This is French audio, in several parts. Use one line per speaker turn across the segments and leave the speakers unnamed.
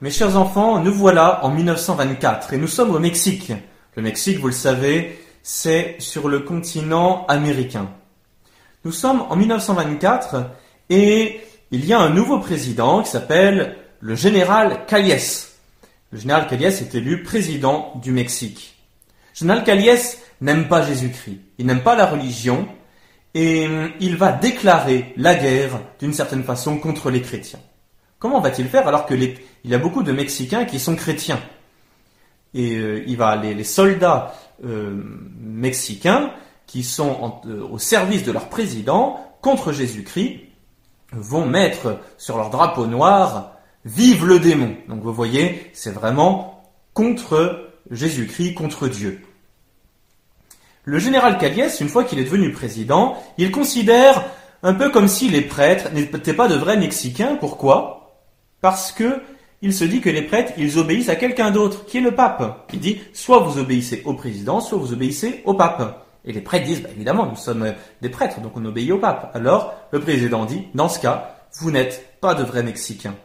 mes chers enfants, nous voilà en 1924 et nous sommes au Mexique. Le Mexique, vous le savez, c'est sur le continent américain. Nous sommes en 1924 et il y a un nouveau président qui s'appelle le général Calles. Le général Calles est élu président du Mexique. Le général Calles n'aime pas Jésus-Christ, il n'aime pas la religion et il va déclarer la guerre d'une certaine façon contre les chrétiens. Comment va-t-il faire alors qu'il y a beaucoup de Mexicains qui sont chrétiens Et euh, il va les, les soldats euh, mexicains qui sont euh, au service de leur président contre Jésus-Christ vont mettre sur leur drapeau noir Vive le démon. Donc vous voyez, c'est vraiment contre Jésus-Christ, contre Dieu. Le général Caliès, une fois qu'il est devenu président, il considère un peu comme si les prêtres n'étaient pas de vrais Mexicains. Pourquoi? Parce que il se dit que les prêtres, ils obéissent à quelqu'un d'autre, qui est le pape. Il dit, soit vous obéissez au président, soit vous obéissez au pape. Et les prêtres disent, bah, évidemment, nous sommes des prêtres, donc on obéit au pape. Alors, le président dit, dans ce cas, vous n'êtes pas de vrais Mexicains.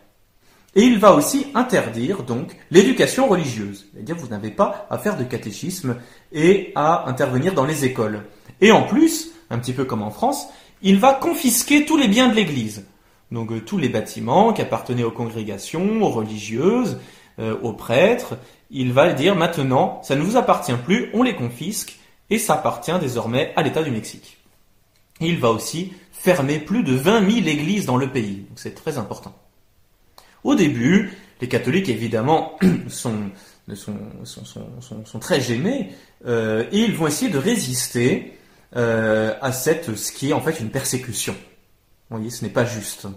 Et il va aussi interdire donc l'éducation religieuse. C'est-à-dire vous n'avez pas à faire de catéchisme et à intervenir dans les écoles. Et en plus, un petit peu comme en France, il va confisquer tous les biens de l'Église. Donc euh, tous les bâtiments qui appartenaient aux congrégations, aux religieuses, euh, aux prêtres. Il va dire maintenant, ça ne vous appartient plus, on les confisque et ça appartient désormais à l'État du Mexique. Il va aussi fermer plus de 20 000 églises dans le pays. Donc c'est très important. Au début, les catholiques, évidemment, sont, très gênés euh, et ils vont essayer de résister à cette, ce qui est en fait une persécution. Vous voyez, ce n'est pas juste.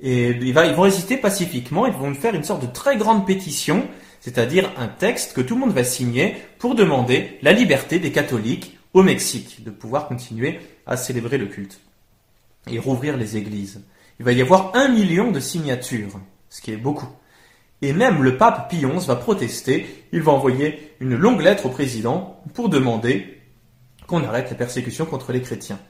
Et ils vont résister pacifiquement, ils vont faire une sorte de très grande pétition, c'est-à-dire un texte que tout le monde va signer pour demander la liberté des catholiques au Mexique, de pouvoir continuer à célébrer le culte et rouvrir les églises. Il va y avoir un million de signatures ce qui est beaucoup. Et même le pape Pie XI va protester, il va envoyer une longue lettre au président pour demander qu'on arrête la persécution contre les chrétiens.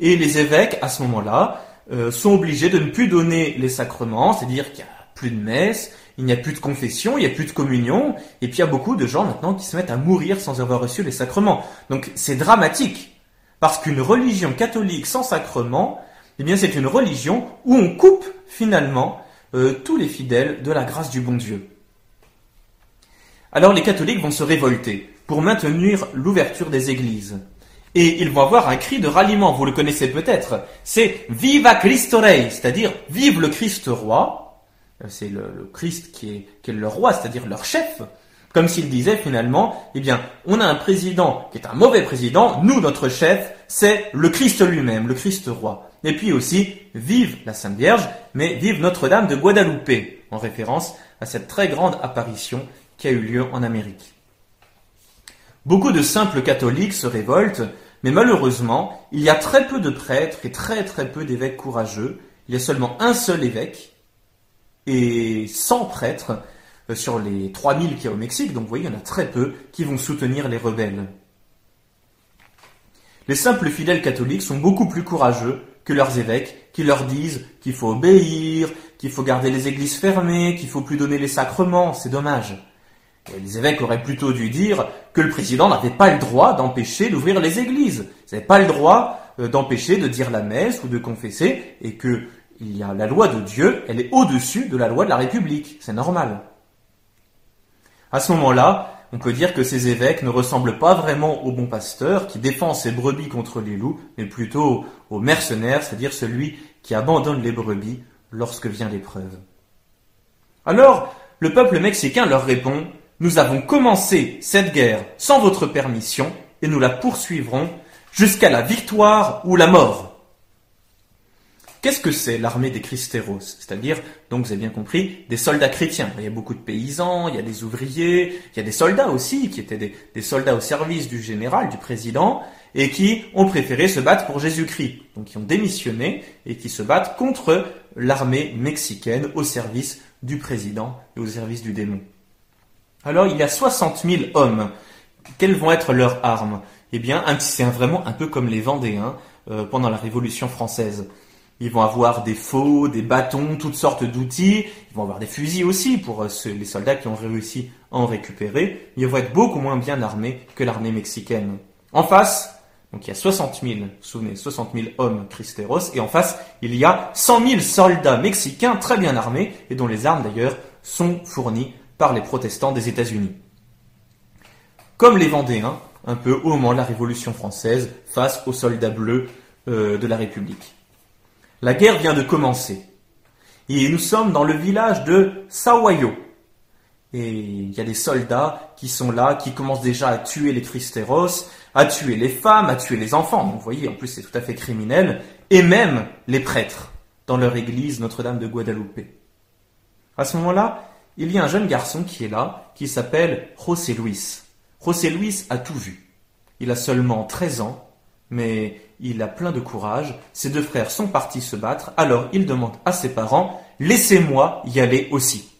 Et les évêques, à ce moment-là, euh, sont obligés de ne plus donner les sacrements, c'est-à-dire qu'il n'y a plus de messe, il n'y a plus de confession, il n'y a plus de communion, et puis il y a beaucoup de gens maintenant qui se mettent à mourir sans avoir reçu les sacrements. Donc c'est dramatique, parce qu'une religion catholique sans sacrement, eh bien c'est une religion où on coupe finalement euh, tous les fidèles de la grâce du bon Dieu. Alors les catholiques vont se révolter pour maintenir l'ouverture des églises. Et ils vont avoir un cri de ralliement, vous le connaissez peut-être, c'est Viva Cristo Rey, c'est-à-dire Vive le Christ roi. Euh, c'est le, Christ qui est, qui est le roi, c'est-à-dire leur chef. Comme s'il disait finalement, eh bien, on a un président qui est un mauvais président, nous, notre chef, c'est le Christ lui-même, le Christ roi. Et puis aussi, vive la Sainte Vierge, mais vive Notre-Dame de Guadalupe, en référence à cette très grande apparition qui a eu lieu en Amérique. Beaucoup de simples catholiques se révoltent, mais malheureusement, il y a très peu de prêtres et très très peu d'évêques courageux. Il y a seulement un seul évêque et 100 prêtres euh, sur les 3000 qu'il y a au Mexique, donc vous voyez, il y en a très peu qui vont soutenir les rebelles. Les simples fidèles catholiques sont beaucoup plus courageux que leurs évêques qui leur disent qu'il faut obéir, qu'il faut garder les églises fermées, qu'il faut plus donner les sacrements. C'est dommage. Les évêques auraient plutôt dû dire que le président n'avait pas le droit d'empêcher d'ouvrir les églises. Il n'avait pas le droit euh, d'empêcher de dire la messe ou de confesser et que y a la loi de Dieu, elle est au-dessus de la loi de la République. C'est normal. À ce moment-là, on peut dire que ces évêques ne ressemblent pas vraiment au bon pasteur qui défend ses brebis contre les loups, mais plutôt au mercenaire, c'est-à-dire celui qui abandonne les brebis lorsque vient l'épreuve. Alors, le peuple mexicain leur répond, nous avons commencé cette guerre sans votre permission et nous la poursuivrons jusqu'à la victoire ou la mort. Qu'est-ce que c'est l'armée des Christéros C'est-à-dire, donc vous avez bien compris, des soldats chrétiens. Il y a beaucoup de paysans, il y a des ouvriers, il y a des soldats aussi, qui étaient des, soldats au service du général, du président, et qui ont préféré se battre pour Jésus-Christ. Donc qui ont démissionné et qui se battent contre l'armée mexicaine au service du président et au service du démon. Alors il y a 60 000 hommes. Quelles vont être leurs armes? Eh bien, c'est vraiment un peu comme les Vendéens euh, pendant la Révolution française. Ils vont avoir des faux, des bâtons, toutes sortes d'outils. Ils vont avoir des fusils aussi pour euh, les soldats qui ont réussi à en récupérer. Ils vont être beaucoup moins bien armés que l'armée mexicaine. En face, donc il y a 60 000, souvenez, 60 000 hommes Cristeros, et en face, il y a 100 000 soldats mexicains très bien armés, et dont les armes d'ailleurs sont fournies par les protestants des États-Unis. Comme les Vendéens, un peu au moment de la Révolution française, face aux soldats bleus euh, de la République. La guerre vient de commencer, et nous sommes dans le village de Sawayo, et il y a des soldats qui sont là, qui commencent déjà à tuer les Cristeros, à tuer les femmes, à tuer les enfants. vous voyez, en plus c'est tout à fait criminel. Et même les prêtres dans leur église Notre-Dame de Guadalupe. À ce moment-là, il y a un jeune garçon qui est là, qui s'appelle José Luis. José Luis a tout vu. Il a seulement 13 ans, mais il a plein de courage. Ses deux frères sont partis se battre, alors il demande à ses parents, laissez-moi y aller aussi.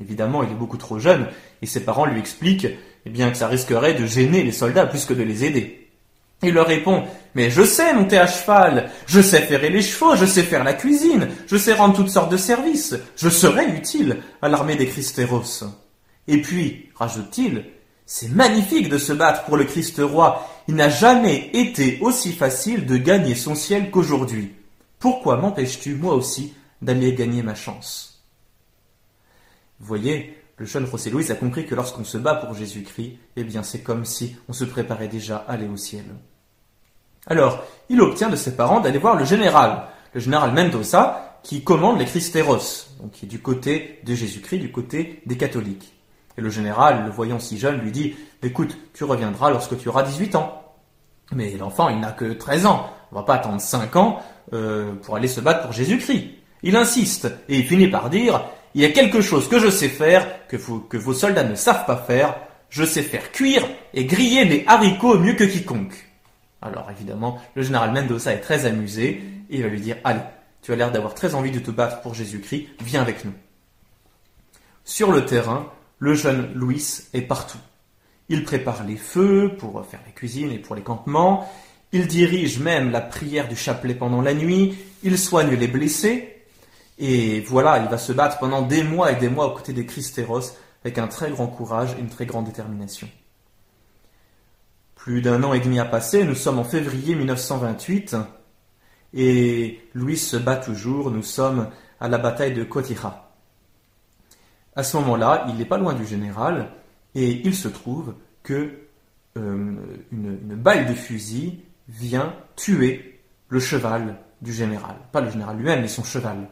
Évidemment, il est beaucoup trop jeune, et ses parents lui expliquent eh bien, que ça risquerait de gêner les soldats plus que de les aider. Il leur répond Mais je sais monter à cheval, je sais ferrer les chevaux, je sais faire la cuisine, je sais rendre toutes sortes de services, je serai utile à l'armée des Christéros. Et puis, rajoute-t-il, c'est magnifique de se battre pour le Christ roi. Il n'a jamais été aussi facile de gagner son ciel qu'aujourd'hui. Pourquoi m'empêches-tu, moi aussi, d'aller gagner ma chance? Vous voyez, le jeune José Louis a compris que lorsqu'on se bat pour Jésus-Christ, eh bien c'est comme si on se préparait déjà à aller au ciel. Alors, il obtient de ses parents d'aller voir le général, le général Mendoza, qui commande les Christéros, donc qui est du côté de Jésus-Christ, du côté des catholiques. Et le général, le voyant si jeune, lui dit Écoute, tu reviendras lorsque tu auras 18 ans. Mais l'enfant, il n'a que 13 ans. On va pas attendre 5 ans euh, pour aller se battre pour Jésus-Christ. Il insiste et il finit par dire il y a quelque chose que je sais faire, que, que vos soldats ne savent pas faire. Je sais faire cuire et griller mes haricots mieux que quiconque. Alors évidemment, le général Mendoza est très amusé et il va lui dire Allez, tu as l'air d'avoir très envie de te battre pour Jésus-Christ, viens avec nous. Sur le terrain, le jeune Louis est partout. Il prépare les feux pour faire la cuisine et pour les campements. Il dirige même la prière du chapelet pendant la nuit. Il soigne les blessés. Et voilà, il va se battre pendant des mois et des mois aux côtés des Christéros avec un très grand courage et une très grande détermination. Plus d'un an et demi a passé, nous sommes en février 1928 et Louis se bat toujours, nous sommes à la bataille de Kotira. À ce moment-là, il n'est pas loin du général et il se trouve que euh, une, une balle de fusil vient tuer le cheval du général. Pas le général lui-même, mais son cheval.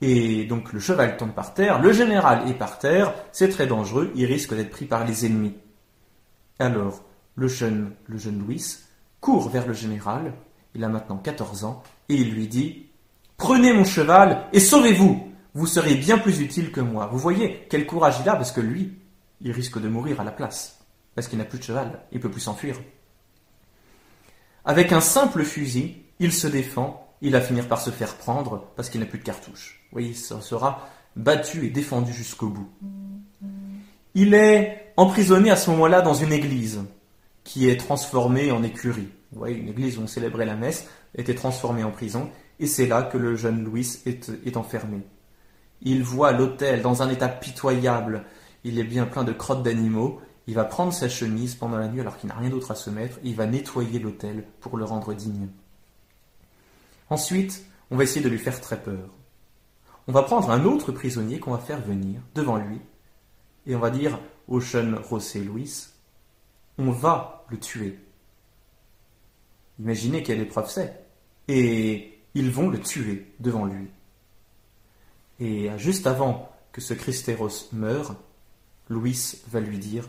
Et donc le cheval tombe par terre, le général est par terre, c'est très dangereux, il risque d'être pris par les ennemis. Alors, le jeune, Louis court vers le général, il a maintenant 14 ans, et il lui dit Prenez mon cheval et sauvez-vous Vous serez bien plus utile que moi. Vous voyez quel courage il a, parce que lui, il risque de mourir à la place, parce qu'il n'a plus de cheval, il peut plus s'enfuir. Avec un simple fusil, il se défend il va finir par se faire prendre parce qu'il n'a plus de cartouches. Oui, il sera battu et défendu jusqu'au bout. Il est emprisonné à ce moment-là dans une église qui est transformée en écurie. Vous voyez, une église où on célébrait la messe était transformée en prison et c'est là que le jeune Louis est, enfermé. Il voit l'hôtel dans un état pitoyable. Il est bien plein de crottes d'animaux. Il va prendre sa chemise pendant la nuit alors qu'il n'a rien d'autre à se mettre. Et il va nettoyer l'hôtel pour le rendre digne. Ensuite, on va essayer de lui faire très peur. On va prendre un autre prisonnier qu'on va faire venir devant lui et on va dire au jeune José Luis, on va le tuer. Imaginez quelle épreuve c'est. Et ils vont le tuer devant lui. Et juste avant que ce Christéros meure, Louis va lui dire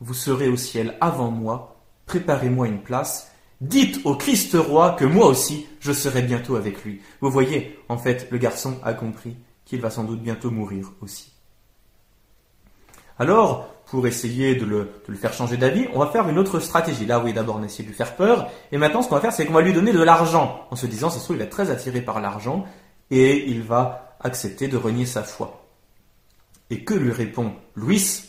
Vous serez au ciel avant moi, préparez-moi une place Dites au Christ roi que moi aussi je serai bientôt avec lui. Vous voyez, en fait, le garçon a compris qu'il va sans doute bientôt mourir aussi. Alors, pour essayer de le, faire changer d'avis, on va faire une autre stratégie. Là, oui, d'abord on a essayé de lui faire peur, et maintenant ce qu'on va faire, c'est qu'on va lui donner de l'argent, en se disant, se trouve, il est très attiré par l'argent, et il va accepter de renier sa foi. Et que lui répond Louis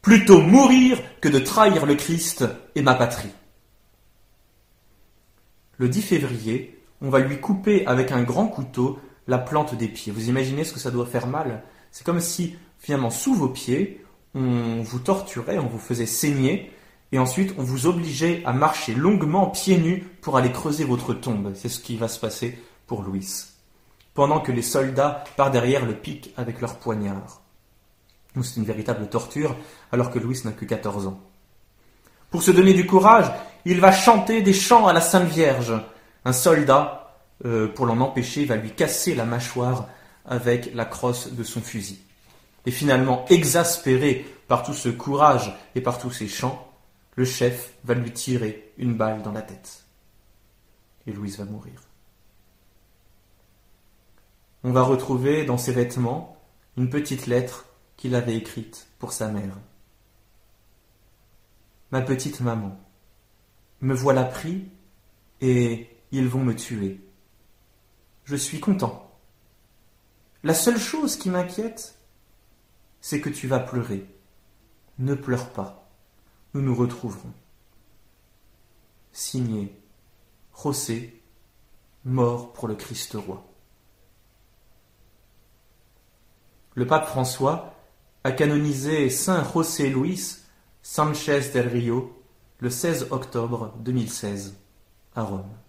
Plutôt mourir que de trahir le Christ et ma patrie. Le 10 février, on va lui couper avec un grand couteau la plante des pieds. Vous imaginez ce que ça doit faire mal? C'est comme si, finalement, sous vos pieds, on vous torturait, on vous faisait saigner, et ensuite on vous obligeait à marcher longuement pieds nus pour aller creuser votre tombe. C'est ce qui va se passer pour Louis. Pendant que les soldats par derrière le piquent avec leurs poignards. C'est une véritable torture, alors que Louis n'a que 14 ans. Pour se donner du courage, il va chanter des chants à la Sainte Vierge. Un soldat, euh, pour l'en empêcher, va lui casser la mâchoire avec la crosse de son fusil. Et finalement, exaspéré par tout ce courage et par tous ces chants, le chef va lui tirer une balle dans la tête. Et Louise va mourir. On va retrouver dans ses vêtements une petite lettre qu'il avait écrite pour sa mère. Ma petite maman, me voilà pris et ils vont me tuer. Je suis content. La seule chose qui m'inquiète, c'est que tu vas pleurer. Ne pleure pas. Nous nous retrouverons. Signé José, mort pour le Christ roi. Le pape François a canonisé Saint José Luis Sanchez del Rio le 16 octobre 2016 à Rome.